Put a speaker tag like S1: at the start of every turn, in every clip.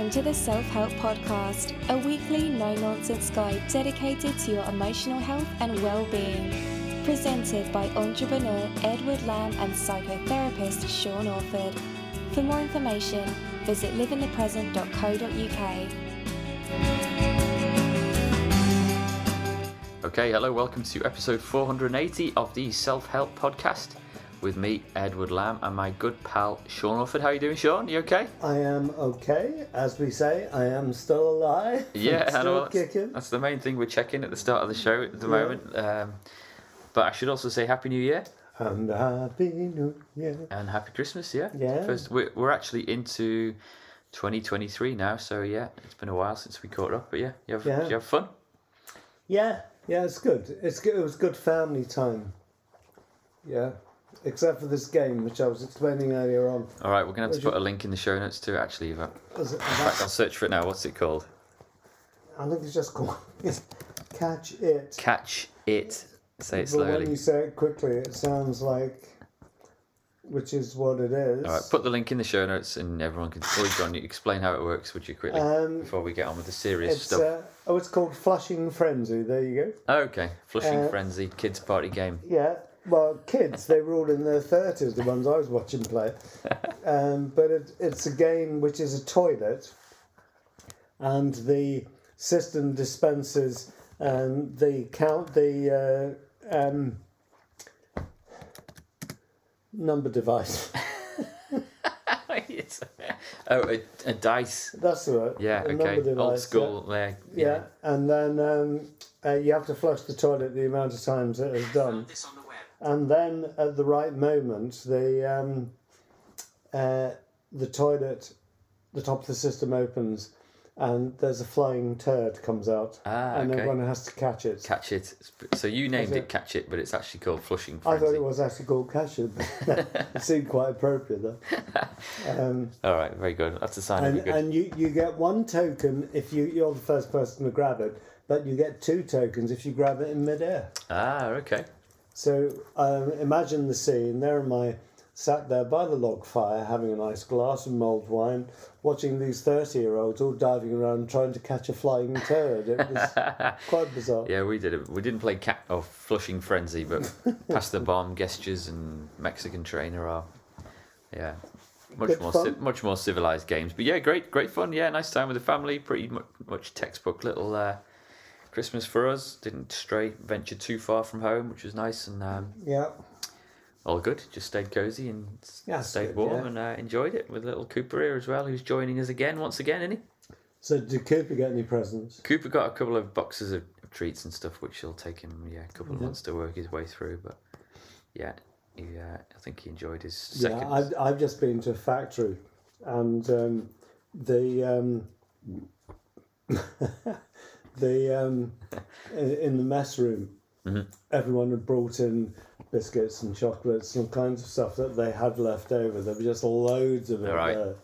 S1: Welcome to the Self Help Podcast, a weekly no nonsense guide dedicated to your emotional health and well being. Presented by entrepreneur Edward Lamb and psychotherapist Sean Orford. For more information, visit liveinthepresent.co.uk.
S2: Okay, hello, welcome to episode 480 of the Self Help Podcast with me, Edward Lamb, and my good pal Sean Orford. How are you doing, Sean? You okay?
S3: I am okay, as we say. I am still alive.
S2: Yeah, I
S3: still kicking.
S2: that's the main thing we're checking at the start of the show at the
S3: Yeah.
S2: moment. Um, but I should also say Happy New Year
S3: And happy New Year.
S2: and Happy Christmas. Yeah.
S3: Yeah.
S2: First, we're, we're actually into 2023 now, so yeah, it's been a while since we caught up. But yeah, you have,
S3: Yeah.
S2: did you have fun?
S3: Yeah, yeah, it's good. It's good. It was good family time. Yeah, except for this game, which I was explaining earlier on.
S2: All right, we're gonna have to put a link in the show notes too. Actually, in fact, I'll search for it now. What's it called?
S3: I think it's just called Catch It.
S2: Catch it. Say it
S3: But when you say it quickly, it sounds like, which is what it is.
S2: All right, put the link in the show notes, and everyone can. Or Sean, you explain how it works, would you quickly
S3: Um,
S2: before we get on with the serious stuff?
S3: uh, oh, it's called Flushing Frenzy. There you go.
S2: okay, Flushing
S3: uh,
S2: Frenzy kids party game.
S3: Yeah, well, kids, they were all in their 30s, the ones I was watching play. Um, but it, it's a game which is a toilet, and the system dispenses um, the count, the uh, um, number device.
S2: Oh, a, a dice.
S3: That's the right.
S2: Yeah,
S3: a
S2: okay,
S3: device,
S2: old
S3: yeah.
S2: school. There.
S3: Yeah, and then um, uh, you have to flush the toilet the amount of times it has done. And then at the right moment, the um, uh, the toilet, the top of the system opens, and there's a flying turd comes out,
S2: Ah,
S3: and
S2: okay.
S3: everyone has to catch it.
S2: Catch it. So you named it
S3: it.
S2: Catch It, but it's actually called Flushing
S3: I thought it was actually called catch it. it seemed quite appropriate though. Um,
S2: All right, very good. That's a sign of
S3: and and you, you get one token if you you're the first person to grab it, but you get two tokens if you grab it in midair.
S2: ah, okay.
S3: So um, imagine the scene. There am I, sat there by the log fire, having a nice glass of mulled wine, watching these thirty-year-olds all diving around trying to catch a flying turd. It was quite bizarre.
S2: Yeah, we did it. We didn't play cat or Flushing Frenzy, but pass the bomb gestures and Mexican trainer are, yeah, much
S3: Good
S2: more ci- much more civilized games. But yeah, great great fun. Yeah, nice time with the family. Pretty much, much textbook little uh, Christmas for us. Didn't stray venture too far from home, which was nice and um,
S3: Yeah.
S2: all good. Just stayed cozy and
S3: Yeah, that's
S2: stayed
S3: good,
S2: warm
S3: yeah.
S2: and uh, enjoyed it with little Cooper here as well, who's joining us again once again, isn't he?
S3: So did Cooper get any presents?
S2: Cooper got a couple of boxes of treats and stuff, which will take him yeah a couple of
S3: Yeah.
S2: months to work his way through. But yeah, he, uh, I think he enjoyed his second.
S3: Yeah, I've I've just been to a factory, and um, the um, the um, in, in the mess room,
S2: Mhm.
S3: everyone had brought in biscuits and chocolates and kinds of stuff that they had left over. There were just loads of it
S2: Right.
S3: there.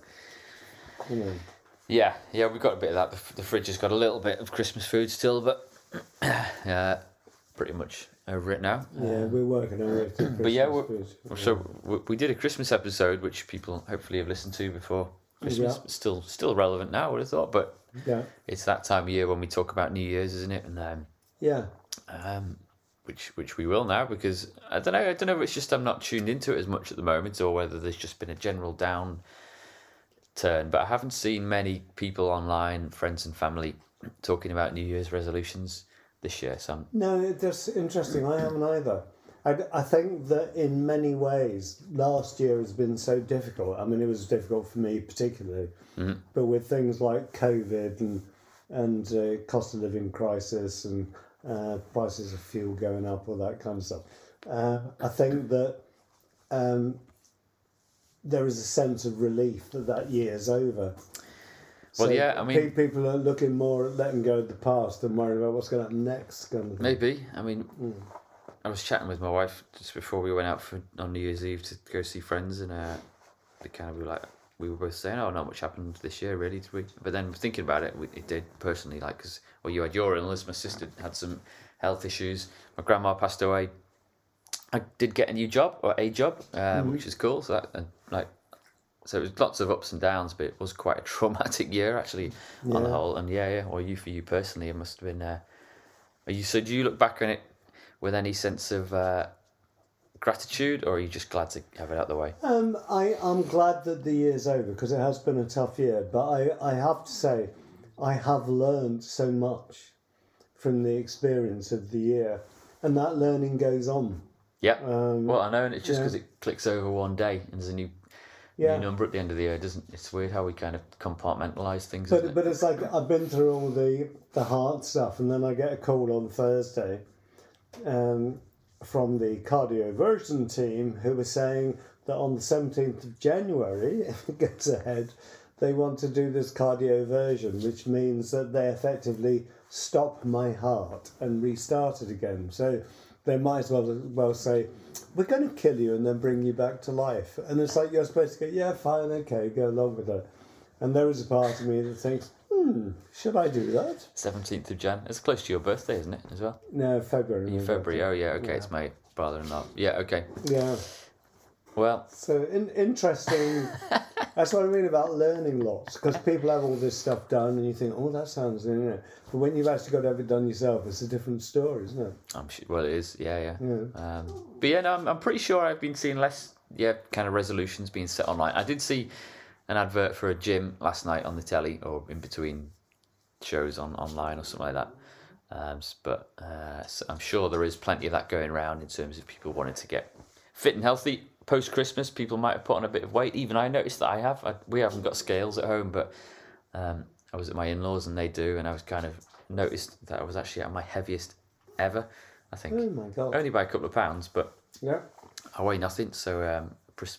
S3: You know,
S2: Yeah, yeah, we got a bit of that. The, the fridge has got a little bit of Christmas food still, but uh, pretty much over it now.
S3: yeah, we're working our way through
S2: But yeah,
S3: Christmas food.
S2: So w- we did a Christmas episode, which people hopefully have listened to before Christmas.
S3: Yeah.
S2: Still, still relevant now. I would have thought, but
S3: yeah,
S2: it's that time of year when we talk about New Year's, isn't it? And um,
S3: yeah,
S2: um, which which we will now because I don't know. I don't know if it's just I'm not tuned into it as much at the moment, or whether there's just been a general down turn. But I haven't seen many people online, friends and family, talking about New Year's resolutions this year. So I'm,
S3: No, that's interesting. I haven't either. I, I think that in many ways, last year has been so difficult. I mean, it was difficult for me particularly, but with things like COVID and and uh, cost of living crisis and uh, prices of fuel going up, all that kind of stuff. Uh, I think that um, there is a sense of relief that that year's over.
S2: Well, yeah, I mean-
S3: people are looking more at letting go of the past and worrying about what's going to happen next. Kind of
S2: maybe. I mean, I was chatting with my wife just before we went out for on New Year's Eve to go see friends, and uh, they kind of were like, we were both saying, "Oh, not much happened this year, really, did we?" But then thinking about it, we, it did personally. Like, because well, you had your illness, my sister had some health issues, my grandma passed away. I did get a new job or a job, uh, which is cool. So that, uh, like, so it was lots of ups and downs, but it was quite a traumatic year actually on the whole. And yeah, yeah, or you for you personally, it must have been. Uh, are you so? Do you look back on it with any sense of uh, gratitude, or are you just glad to have it out the way?
S3: Um, I, I'm glad that the year's over because it has been a tough year. But I, I have to say, I have learned so much from the experience of the year, and that learning goes on.
S2: Yeah.
S3: Um,
S2: well, I know, and it's just
S3: yeah.
S2: because it clicks over one day and there's a new,
S3: Yeah.
S2: new number at the end of the year. Doesn't it's weird how we kind of compartmentalize things?
S3: But
S2: isn't it?
S3: but it's like I've been through all the the hard stuff, and then I get a call on Thursday, um, from the cardioversion team who were saying that on the seventeenth of January, if it gets ahead, they want to do this cardioversion, which means that they effectively stop my heart and restart it again. So they might as well well say, "We're going to kill you and then bring you back to life." And it's like you're supposed to go, "Yeah, fine, okay, go along with it." And there is a part of me that thinks, "Hmm, should I do that?"
S2: Seventeenth of Jan. It's close to your birthday, isn't it? As well.
S3: No, February.
S2: In February. Oh yeah. Okay. It's my brother-in-law. Yeah. Okay.
S3: Yeah.
S2: Well.
S3: So in, interesting. that's what I mean about learning lots, because people have all this stuff done, and you think, "Oh, that sounds," you know. But when you've actually got to have it done yourself, it's a different story, isn't it?
S2: I'm sure. Well, it is. Yeah, yeah.
S3: Yeah.
S2: Um, but yeah, no, I'm, I'm pretty sure I've been seeing less. Yeah, kind of resolutions being set online. I did see an advert for a gym last night on the telly, or in between shows on online or something like that. Um, but uh, I'm sure there is plenty of that going around in terms of people wanting to get fit and healthy post Christmas. People might have put on a bit of weight. Even I noticed that I have. I, we haven't got scales at home, but um, I was at my in laws and they do, and I was kind of noticed that I was actually at my heaviest ever. I think
S3: Oh my god.
S2: only by a couple of pounds, but
S3: Yeah.
S2: I weigh nothing, so um,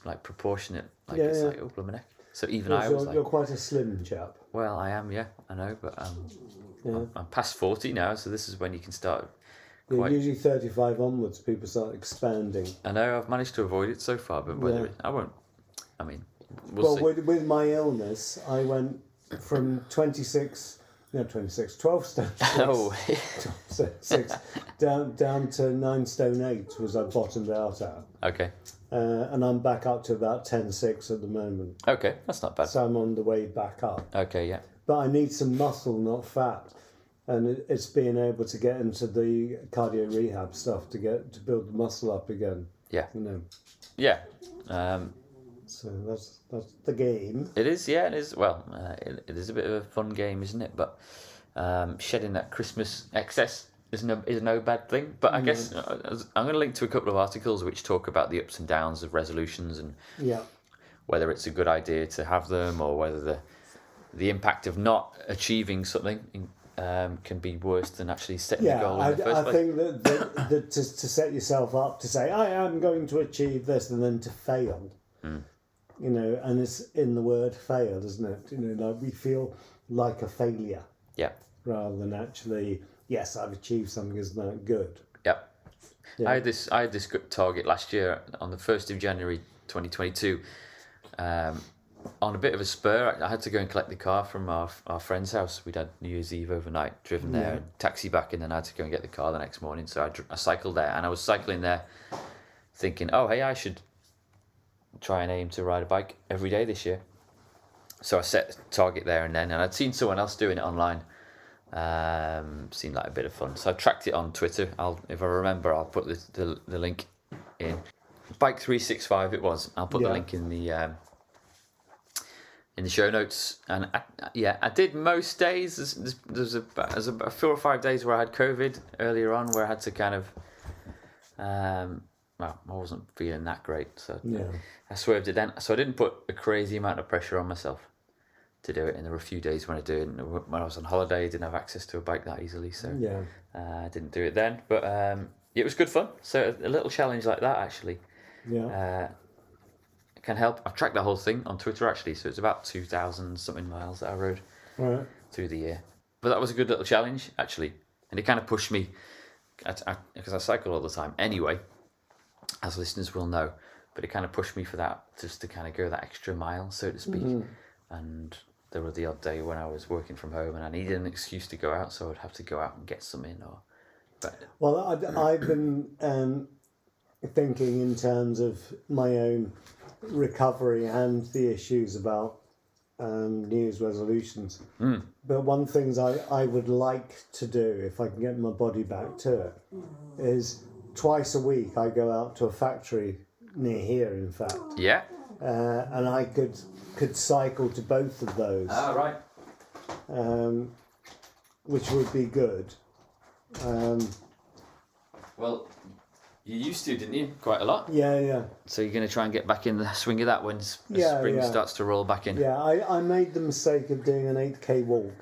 S2: like proportionate, like
S3: Yeah,
S2: it's
S3: yeah.
S2: like oh blimey neck. So even I
S3: you're,
S2: was like,
S3: you're quite a slim chap.
S2: well, I am, yeah, I know, but um,
S3: Yeah.
S2: I'm, I'm past forty now, so this is when you can start.
S3: Yeah,
S2: Quite,
S3: usually 35 onwards, people start expanding.
S2: I know I've managed to avoid it so far, but whether
S3: Yeah.
S2: it, I won't. I mean, we'll,
S3: with, with my illness, I went from 26, no, 26, 12 stone six,
S2: oh,
S3: so six down, down to 9 stone 8 was I bottomed out at.
S2: okay,
S3: Uh, and I'm back up to about 10 6 at the moment.
S2: okay, that's not bad.
S3: So I'm on the way back up.
S2: Okay, yeah,
S3: But I need some muscle, not fat. And it, it's being able to get into the cardio rehab stuff to get to build the muscle up again.
S2: yeah,
S3: You know,
S2: yeah. Um,
S3: so that's that's the game.
S2: It is, yeah, it is. Well, uh, it, it is a bit of a fun game, isn't it? But um, shedding that Christmas excess is no is no bad thing. But I guess uh, I'm going to link to a couple of articles which talk about the ups and downs of resolutions and
S3: Yeah.
S2: whether it's a good idea to have them or whether the the impact of not achieving something um, can be worse than actually setting the
S3: Yeah,
S2: goal
S3: I,
S2: in the first
S3: I
S2: place.
S3: think that, that, that to, to set yourself up to say, I am going to achieve this, and then to fail.
S2: Hmm.
S3: You know, and it's in the word fail, isn't it? You know, like we feel like a failure
S2: Yeah,
S3: rather than actually, yes, I've achieved something, isn't that good?
S2: yeah.
S3: Yeah.
S2: I had this I had this good target last year on the first of January, twenty twenty two. Um, on a bit of a spur, I had to go and collect the car from our our friend's house. We'd had New Year's Eve overnight, driven there,
S3: Yeah.
S2: and taxi back, and then I had to go and get the car the next morning. So I, I cycled there, and I was cycling there, thinking, oh hey, I should try and aim to ride a bike every day this year. So I set a target there and then, and I'd seen someone else doing it online. Um, seemed like a bit of fun. So I tracked it on Twitter. I'll, if I remember, I'll put the the, the link in. Bike three six five. It was. I'll put the link in the um, in the show notes. And I, yeah, I did most days. There's, there's, there's, a, there's about four or five days where I had COVID earlier on, where I had to kind of. Um, well, I wasn't feeling that great, so
S3: Yeah.
S2: I swerved it then. So I didn't put a crazy amount of pressure on myself to do it. And there were a few days when I did. And when I was on holiday, I didn't have access to a bike that easily, so
S3: Yeah.
S2: uh, I didn't do it then. But um, it was good fun. So a, little challenge like that actually
S3: Yeah.
S2: uh, can help. I've tracked the whole thing on Twitter actually, so it's about two thousand something miles that I rode
S3: right.
S2: through the year. But that was a good little challenge actually, and it kind of pushed me because I, because I cycle all the time anyway, as listeners will know. But it kind of pushed me for that, just to kind of go that extra mile, so to speak. And there were the odd day when I was working from home and I needed an excuse to go out, so I'd have to go out and get something. Or, but
S3: Well, I, I've been um, thinking in terms of my own recovery and the issues about um, New Year's resolutions. But one things I, I would like to do if I can get my body back to it is twice a week I go out to a factory near here, in fact,
S2: Yeah.
S3: uh, and I could could cycle to both of those,
S2: Ah, right.
S3: um, which would be good. Um,
S2: Well, you used to, didn't you? Quite a lot.
S3: yeah, yeah.
S2: So you're going to try and get back in the swing of that when s-
S3: Yeah,
S2: spring
S3: yeah.
S2: starts to roll back in.
S3: Yeah, I, I made the mistake of doing an 8k walk,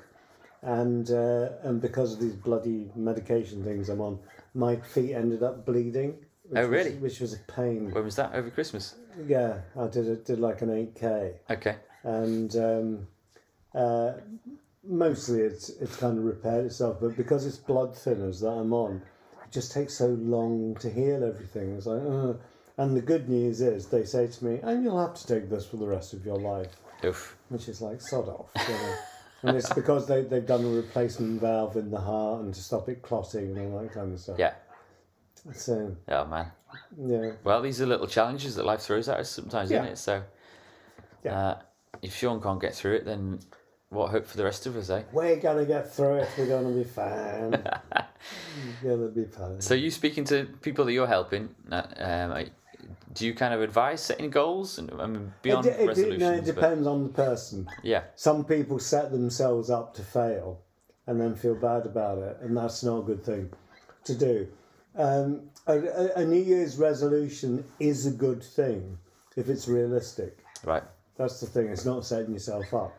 S3: and uh, and because of these bloody medication things I'm on, my feet ended up bleeding. Which
S2: Oh, really?
S3: Was, which was a pain.
S2: When was that? Over Christmas?
S3: Yeah, I did it. Did like an 8k,
S2: Okay.
S3: and um, uh, mostly it's it's kind of repaired itself. But because it's blood thinners that I'm on, it just takes so long to heal everything. It's like, uh. and the good news is they say to me, and you'll have to take this for the rest of your life
S2: Oof.
S3: which is like sod off. You know? and it's because they, they've done a replacement valve in the heart and to stop it clotting and all that kind of stuff.
S2: Yeah.
S3: So,
S2: Oh, man.
S3: yeah.
S2: Well, these are little challenges that life throws at us sometimes,
S3: Yeah.
S2: isn't it? So,
S3: Yeah.
S2: uh, if Sean can't get through it, then what hope for the rest of us, eh?
S3: We're going to get through it. We're going to be fine. We're going to be fine.
S2: So, you speaking to people that you're helping, uh, um, do you kind of advise setting goals and I mean beyond
S3: it, it,
S2: resolutions?
S3: no, it
S2: but-
S3: depends on the person.
S2: yeah,
S3: Some people set themselves up to fail and then feel bad about it, and that's not a good thing to do. Um, a, a- a New Year's resolution is a good thing if it's realistic.
S2: right.
S3: That's the thing. It's not setting yourself up.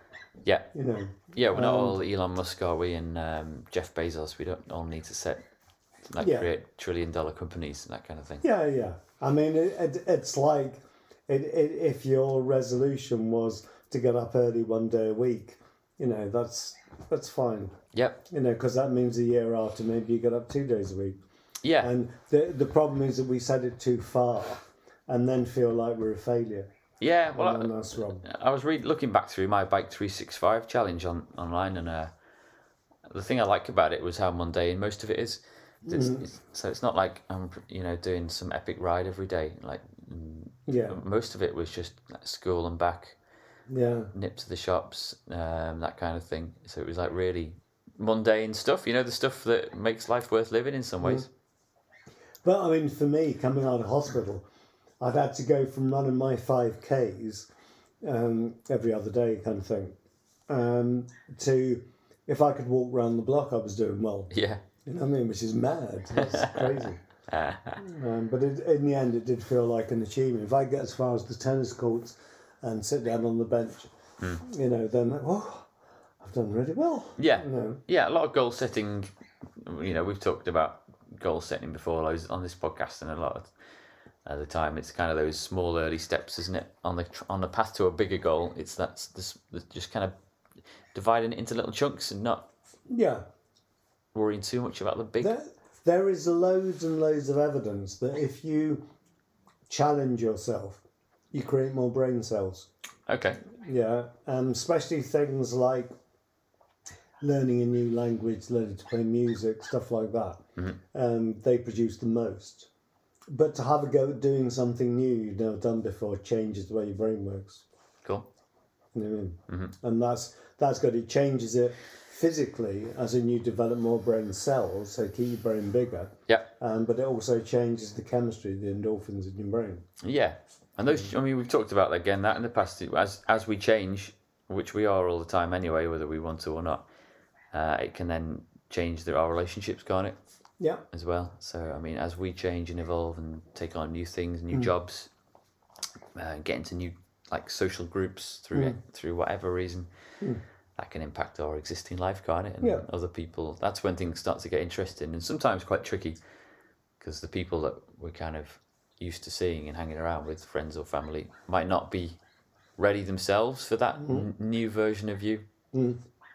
S2: Yeah,
S3: You know.
S2: yeah. We're not
S3: Um,
S2: all Elon Musk, are we? And um, Jeff Bezos. We don't all need to set like
S3: Yeah.
S2: create trillion dollar companies and that kind of thing.
S3: Yeah, yeah. I mean, it, it, it's like it, it, if your resolution was to get up early one day a week, you know, that's that's fine.
S2: Yep.
S3: You know, because that means a year after maybe you get up two days a week.
S2: Yeah.
S3: And the the problem is that we set it too far, and then feel like we're a failure.
S2: yeah. Well,
S3: and that's wrong.
S2: I was read, looking back through my Bike 365 challenge on online, and uh, the thing I like about it was how mundane most of it is. It's, it's, so it's not like I'm, you know, doing some epic ride every day. Like mm,
S3: Yeah,
S2: most of it was just like school and back,
S3: yeah,
S2: nip to the shops, um, that kind of thing. So it was like really mundane stuff. You know, the stuff that makes life worth living in some ways.
S3: But I mean, for me, coming out of hospital, I've had to go from running my five Ks um, every other day, kind of thing, um, to if I could walk around the block, I was doing well.
S2: Yeah.
S3: You know what I mean? Which is mad. That's crazy. Um, but it, in the end, it did feel like an achievement. If I get as far as the tennis courts and sit down on the bench, you know, then oh, I've done really well.
S2: Yeah.
S3: You know,
S2: Yeah, a lot of goal setting. You know, we've talked about goal setting before on this podcast, and a lot of at the time it's kind of those small early steps, isn't it? On the on the path to a bigger goal, it's that's this just kind of dividing it into little chunks and not
S3: yeah.
S2: Worrying too much about the big.
S3: There, there is loads and loads of evidence that if you challenge yourself, you create more brain cells.
S2: Okay.
S3: Yeah, um, especially things like learning a new language, learning to play music, stuff like that. Um, they produce the most. But to have a go at doing something new you've never done before changes the way your brain works.
S2: Cool.
S3: You know what I mean? And that's that's good. It changes it physically, as in you develop more brain cells, so keep your brain bigger.
S2: Yeah.
S3: Um, but it also changes the chemistry, the endorphins in your brain.
S2: Yeah. And those, I mean, we've talked about that again that in the past. As as we change, which we are all the time anyway, whether we want to or not, uh, it can then change the, our relationships, can't it?
S3: Yeah.
S2: as well. So I mean, as we change and evolve and take on new things, new jobs, uh, get into new like social groups through it, through whatever reason, that can impact our existing life, can't it? And
S3: Yeah.
S2: other people. That's when things start to get interesting and sometimes quite tricky, because the people that we're kind of used to seeing and hanging around with, friends or family, might not be ready themselves for that n- new version of you.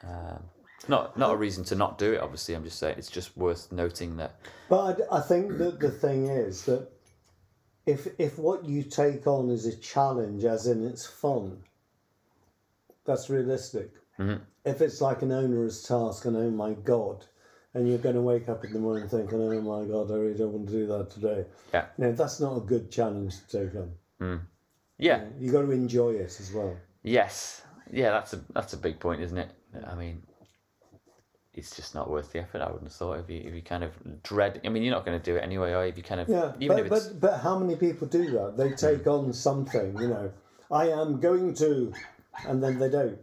S2: Um, not not a reason to not do it. Obviously, I'm just saying it's just worth noting that
S3: But I, I think that the thing is that if if what you take on is a challenge, as in it's fun, that's realistic.
S2: Mm-hmm.
S3: If it's like an onerous task, and oh my god, and you're going to wake up in the morning thinking, oh my god, I really don't want to do that today.
S2: Yeah.
S3: You know, that's not a good challenge to take on.
S2: Yeah.
S3: you've got to enjoy it as well.
S2: Yes. Yeah, that's a that's a big point, isn't it? I mean, it's just not worth the effort. I wouldn't have thought if you if you kind of dread. I mean, you're not going to do it anyway, you? If you kind of
S3: Yeah,
S2: even
S3: but,
S2: if it's
S3: but but how many people do that? They take on something, you know. I am going to, and then they don't.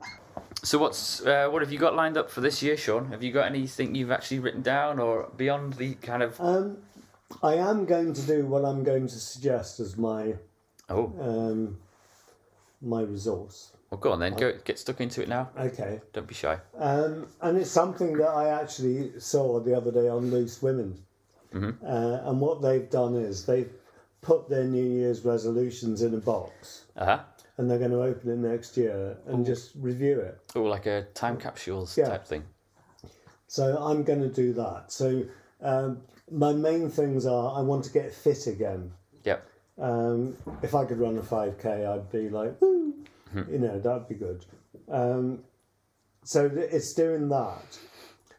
S2: So. What's uh, what have you got lined up for this year, Sean? Have you got anything you've actually written down, or beyond the kind of
S3: Um, I am going to do what I'm going to suggest as my
S2: oh
S3: um, my resource.
S2: well go on then go get stuck into it now.
S3: Okay,
S2: Don't be shy.
S3: um, and it's something that I actually saw the other day on Loose Women. Uh, and what they've done is they've put their New Year's resolutions in a box,
S2: Uh huh.
S3: And they're going to open it next year and just review it.
S2: Oh, like a time capsules
S3: Yeah.
S2: type thing.
S3: So I'm going to do that. So um, my main things are I want to get fit again.
S2: Yep.
S3: Um, if I could run a 5k, I'd be like, Woo! you know, that'd be good. Um, so it's doing that.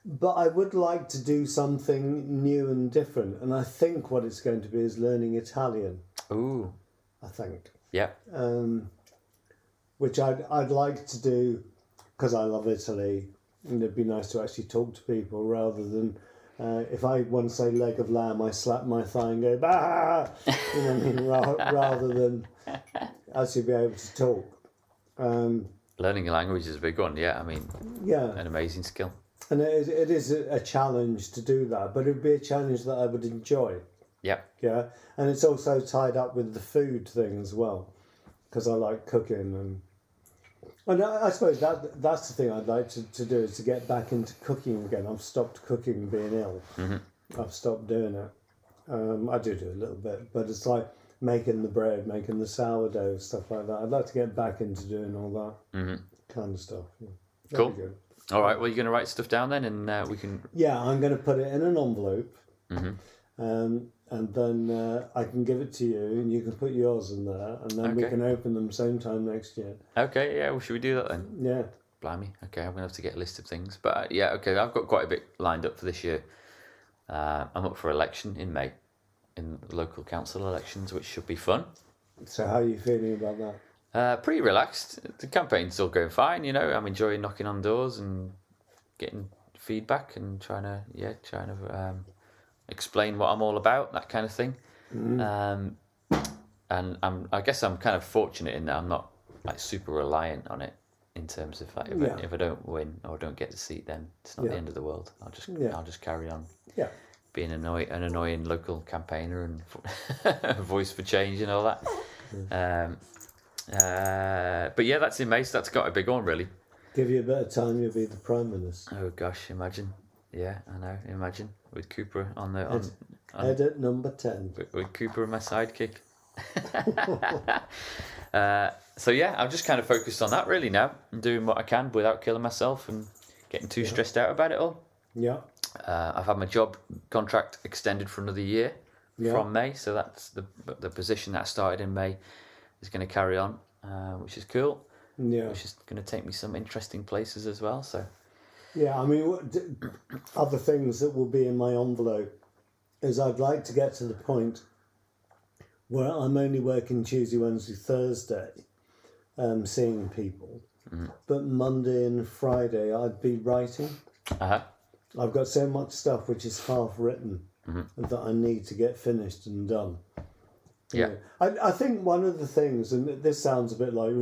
S3: But I would like to do something new and different. And I think what it's going to be is learning Italian,
S2: Ooh.
S3: I think.
S2: Yeah.
S3: Um, which I'd, I'd like to do because I love Italy. And it'd be nice to actually talk to people rather than uh, if I want to say leg of lamb, I slap my thigh and go, bah! You know what I mean? Ra- rather than actually be able to talk. Um,
S2: Learning a language is a big one. Yeah. I mean,
S3: yeah.
S2: an amazing skill.
S3: And it is, it is a a challenge to do that, but it would be a challenge that I would enjoy.
S2: Yeah.
S3: Yeah. And it's also tied up with the food thing as well, because I like cooking and. And I, I suppose that that's the thing I'd like to, to do is to get back into cooking again. I've stopped cooking being ill. I've stopped doing it. Um, I do do a little bit, but it's like making the bread, making the sourdough, stuff like that. I'd like to get back into doing all that kind of stuff. Yeah.
S2: Cool. All right. Well, you're going to write stuff down then, and uh, we can.
S3: Yeah, I'm going to put it in an envelope, um, and then uh, I can give it to you, and you can put yours in there, and then we
S2: Okay.
S3: can open them same time next year.
S2: Okay. Yeah. Well, should we do that then?
S3: Yeah,
S2: Blimey. Okay. I'm going to have to get a list of things, but uh, yeah. Okay. I've got quite a bit lined up for this year. Uh, I'm up for election in May, in local council elections, which should be fun.
S3: So how are you feeling about that?
S2: Uh, pretty relaxed. The campaign's still going fine. You know, I'm enjoying knocking on doors and getting feedback and trying to yeah, trying to um, explain what I'm all about, that kind of thing. Um, and I'm I guess I'm kind of fortunate in that I'm not like super reliant on it in terms of like if,
S3: Yeah.
S2: I, if I don't win or don't get the seat, then it's not
S3: Yeah.
S2: the end of the world. I'll just
S3: Yeah.
S2: I'll just carry on
S3: Yeah,
S2: being annoy- an annoying local campaigner and voice for change and all that. Um, uh, but yeah, that's in May, so that's got a big one, really.
S3: give you a bit of time, you'll be the prime minister.
S2: Oh gosh, imagine. Yeah, I know. Imagine with Cooper on the on, on
S3: Edit number ten.
S2: with, with Cooper and my sidekick. uh, so yeah, I'm just kind of focused on that really now. I'm doing what I can without killing myself and getting too stressed out about it all.
S3: Yeah,
S2: Uh, I've had my job contract extended for another year
S3: Yeah.
S2: from May, so that's the the position that I started in May is going to carry on, uh, which is cool.
S3: yeah,
S2: Which is going to take me some interesting places as well. So
S3: yeah. I mean, other things that will be in my envelope is I'd like to get to the point where I'm only working Tuesday, Wednesday, Thursday, um, seeing people, but Monday and Friday I'd be writing.
S2: uh huh.
S3: I've got so much stuff which is half written that I need to get finished and done. You
S2: Yeah.
S3: I, I think one of the things, and this sounds a bit like,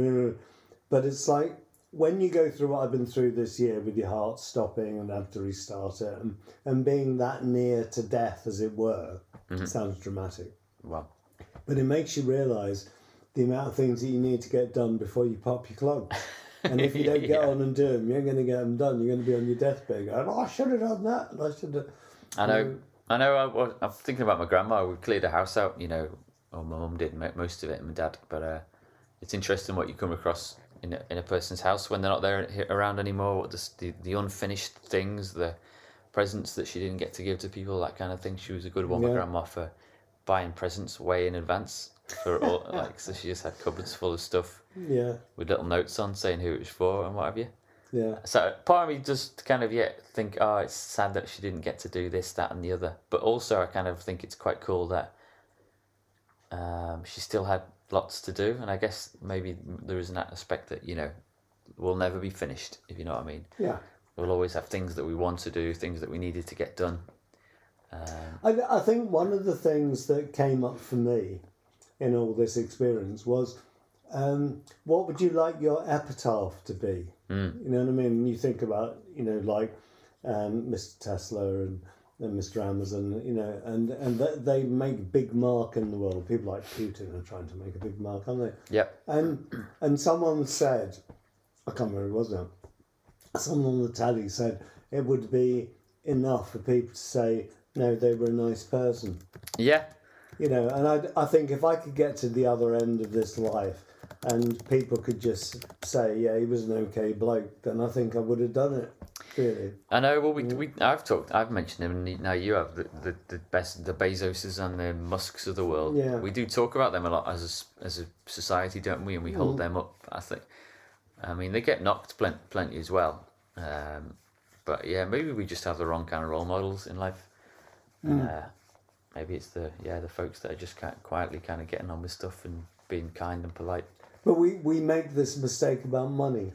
S3: but it's like when you go through what I've been through this year with your heart stopping and have to restart it and, and being that near to death, as it were, sounds dramatic.
S2: Well,
S3: But it makes you realise the amount of things that you need to get done before you pop your clog. And if you don't get
S2: Yeah.
S3: on and do them, you're going to get them done. You're going to be on your deathbed going, oh, I should have done that. And I should have.
S2: I know. I know. I, was- I'm thinking about my grandma. We cleared the house out. You know, or my mum did most of it, and my dad. But uh, it's interesting what you come across in a, in a person's house when they're not there around anymore. What the, the the unfinished things, the presents that she didn't get to give to people, that kind of thing. She was a good one, my
S3: Yeah.
S2: grandma, for buying presents way in advance. For all, like, so she just had cupboards full of stuff
S3: Yeah,
S2: with little notes on saying who it was for and what have you.
S3: yeah,
S2: So part of me just kind of yeah think oh it's sad that she didn't get to do this that and the other, but also I kind of think it's quite cool that um, she still had lots to do, and I guess maybe there is an aspect that you know will never be finished. If you know what I mean,
S3: Yeah.
S2: we'll always have things that we want to do, things that we needed to get done. Um,
S3: I, I think one of the things that came up for me in all this experience was um, what would you like your epitaph to be?
S2: Mm.
S3: You know what I mean? You think about, you know, like um, Mr. Tesla and, and Mr. Amazon, you know, and, and th- they make big mark in the world. People like Putin are trying to make a big mark, aren't they?
S2: yep.
S3: And and someone said, I can't remember who it was now. Someone on the telly said it would be enough for people to say, no, they were a nice person.
S2: Yeah.
S3: You know, and I, I think if I could get to the other end of this life and people could just say, yeah, he was an okay bloke, then I think I would have done it, really.
S2: I know. Well, we, we I've talked. I've mentioned him, and now you have the, the, the best, the Bezoses and the Musks of the world.
S3: Yeah.
S2: We do talk about them a lot as a, as a society, don't we? And we hold them up. I think. I mean, they get knocked plenty, plenty as well. Um, but yeah, maybe we just have the wrong kind of role models in life. And, uh, maybe it's the yeah the folks that are just kind quietly kind of getting on with stuff and being kind and polite.
S3: But we, we make this mistake about money,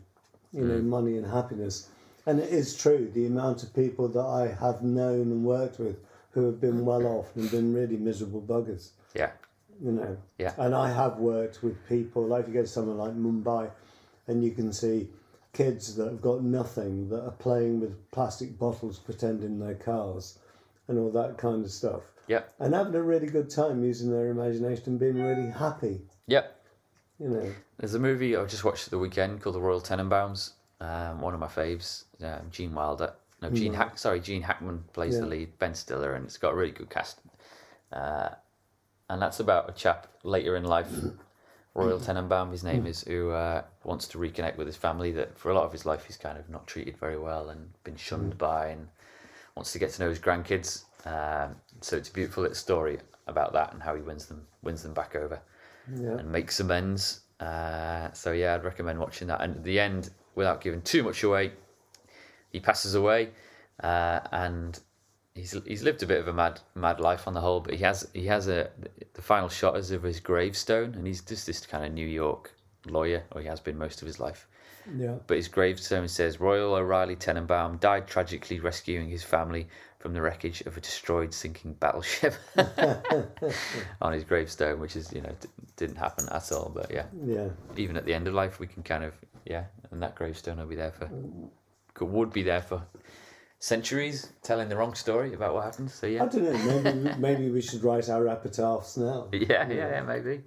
S3: you know, mm. money and happiness. And it is true, the amount of people that I have known and worked with who have been well off and been really miserable buggers,
S2: Yeah.
S3: you know.
S2: Yeah.
S3: And I have worked with people, like if you go to somewhere like Mumbai, and you can see kids that have got nothing that are playing with plastic bottles pretending they're cars and all that kind of stuff.
S2: Yep.
S3: And having a really good time using their imagination and being really happy,
S2: Yep.
S3: you know.
S2: There's a movie I just watched at the weekend called The Royal Tenenbaums. Um, one of my faves, um, Gene Wilder. No, Gene Hack. Sorry, Gene Hackman plays the lead. Ben Stiller, and it's got a really good cast. Uh, and that's about a chap later in life, Royal Tenenbaum, his name is, who uh, wants to reconnect with his family. That for a lot of his life he's kind of not treated very well and been shunned by, and wants to get to know his grandkids. Um, so it's a beautiful little story about that and how he wins them wins them back over
S3: Yeah.
S2: and makes amends. Uh, so yeah, I'd recommend watching that. And at the end, without giving too much away, he passes away, uh, and he's he's lived a bit of a mad mad life on the whole. But he has he has a the final shot is of his gravestone, and he's just this kind of New York lawyer, or he has been most of his life.
S3: Yeah.
S2: But his gravestone says Royal O'Reilly Tenenbaum died tragically rescuing his family from the wreckage of a destroyed sinking battleship on his gravestone, which is you know d- didn't happen at all. But yeah,
S3: Yeah.
S2: even at the end of life, we can kind of yeah, and that gravestone will be there for could, would be there for centuries, telling the wrong story about what happened. So yeah, I
S3: don't know. Maybe maybe we should write our epitaphs now.
S2: yeah, yeah, yeah, maybe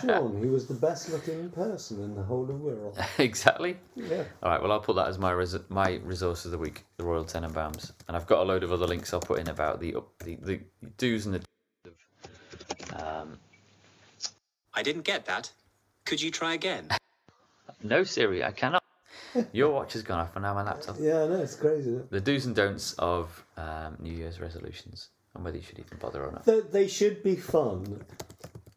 S3: Sean, he was the best looking person in the whole of the world.
S2: exactly.
S3: Yeah.
S2: All right, well, I'll put that as my res- my resource of the week, the Royal Tenenbaums, and I've got a load of other links I'll put in about the up, the, the do's and the. Um,
S4: I didn't get that. Could you try again?
S2: no, Siri, I cannot. Your watch has gone off, and now my laptop.
S3: Yeah, I know, it's crazy. Isn't it?
S2: The do's and don'ts of um, New Year's resolutions, and whether you should even bother or not.
S3: They, they should be fun.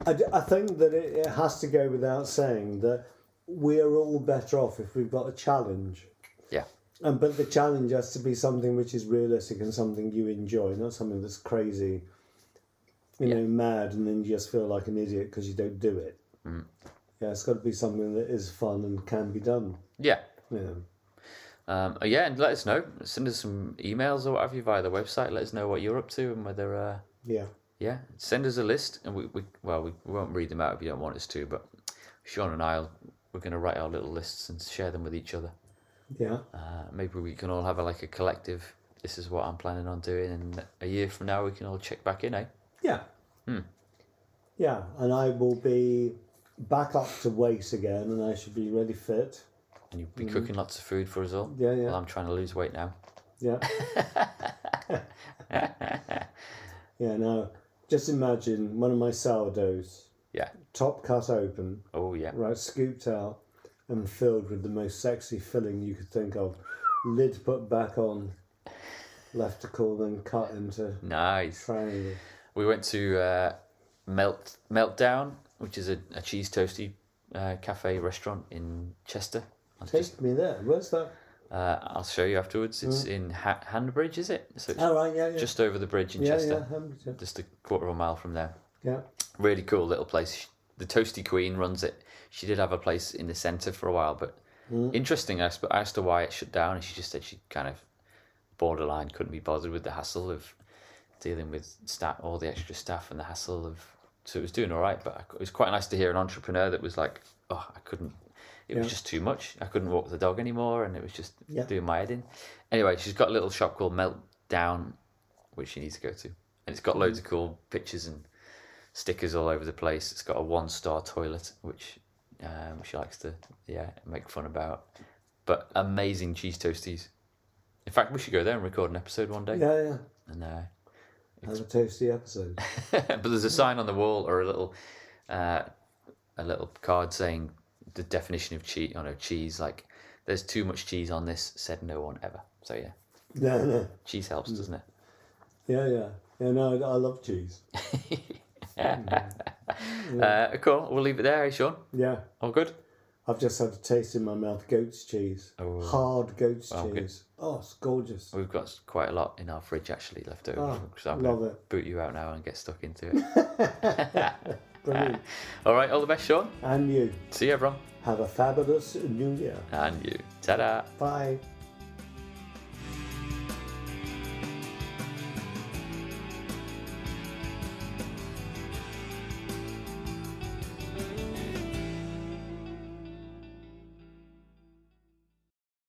S3: I, d- I think that it, it has to go without saying that we are all better off if we've got a challenge.
S2: Yeah,
S3: And but the challenge has to be something which is realistic and something you enjoy, not something that's crazy, you
S2: Yeah.
S3: know, mad, and then you just feel like an idiot because you don't do it.
S2: Mm.
S3: Yeah, it's got to be something that is fun and can be done.
S2: yeah.
S3: Yeah.
S2: Um, yeah, and let us know. Send us some emails or whatever you via the website. Let us know what you're up to and whether, uh,
S3: Yeah.
S2: Yeah, send us a list. And we, we well, we, won't read them out if you don't want us to, but Sean and I'll we're going to write our little lists and share them with each other.
S3: Yeah.
S2: Uh, maybe we can all have a, like a collective. This is what I'm planning on doing, and a year from now we can all check back in, eh?
S3: Yeah.
S2: Hmm.
S3: Yeah, and I will be back up to weight again, and I should be really fit.
S2: And you'll be cooking lots of food for us all.
S3: Yeah, yeah.
S2: Well, I'm trying to lose weight now.
S3: Yeah. yeah. Now, just imagine one of my sourdoughs,
S2: Yeah.
S3: top cut open,
S2: Oh yeah.
S3: right, scooped out, and filled with the most sexy filling you could think of. Lid put back on, left to cool, then cut into
S2: Nice.
S3: triangle.
S2: We went to uh, Melt Meltdown, which is a, a cheese toasty uh, cafe restaurant in Chester.
S3: Take
S2: just,
S3: me there. Where's that?
S2: Uh, I'll show you afterwards. It's in ha- Handbridge, is it? So it's
S3: Oh, right, yeah, yeah.
S2: just over the bridge in
S3: yeah,
S2: Chester,
S3: yeah,
S2: just a quarter of a mile from there.
S3: Yeah.
S2: Really cool little place. the Toasty Queen runs it. She did have a place in the centre for a while, but interesting. I, sp- I asked her why it shut down, and she just said she kind of borderline couldn't be bothered with the hassle of dealing with staff, all the extra staff, and the hassle of. So it was doing all right, but I, it was quite nice to hear an entrepreneur that was like, "Oh, I couldn't. It was just too much. I couldn't walk the dog anymore, and it was just
S3: Yeah.
S2: doing my head in." Anyway, she's got a little shop called Meltdown, which she needs to go to, and it's got loads of cool pictures and stickers all over the place. It's got a one star toilet, which um, she likes to yeah make fun about. But amazing cheese toasties. In fact, we should go there and record an episode one day.
S3: Yeah, yeah.
S2: And uh,
S3: Have a toasty episode.
S2: but there's a sign on the wall or a little uh, a little card saying the definition of cheese. Oh no, cheese. Like there's too much cheese on this. Said no one ever. So yeah, cheese helps, doesn't it?
S3: Yeah, yeah. Yeah, no, I I love cheese.
S2: Uh, cool. We'll leave it there, eh, Sean.
S3: Yeah.
S2: All good.
S3: I've just had a taste in my mouth goat's cheese.
S2: Oh.
S3: Hard goat's
S2: Oh, good.
S3: cheese. Oh, it's gorgeous.
S2: We've got quite a lot in our fridge actually left over.
S3: Oh,
S2: so I'm
S3: love
S2: gonna
S3: it.
S2: boot you out now and get stuck into it.
S3: Brilliant.
S2: Uh, all right. All the best, Sean.
S3: and you.
S2: See you, everyone.
S3: Have a fabulous new year.
S2: And you. Ta-da.
S3: Bye.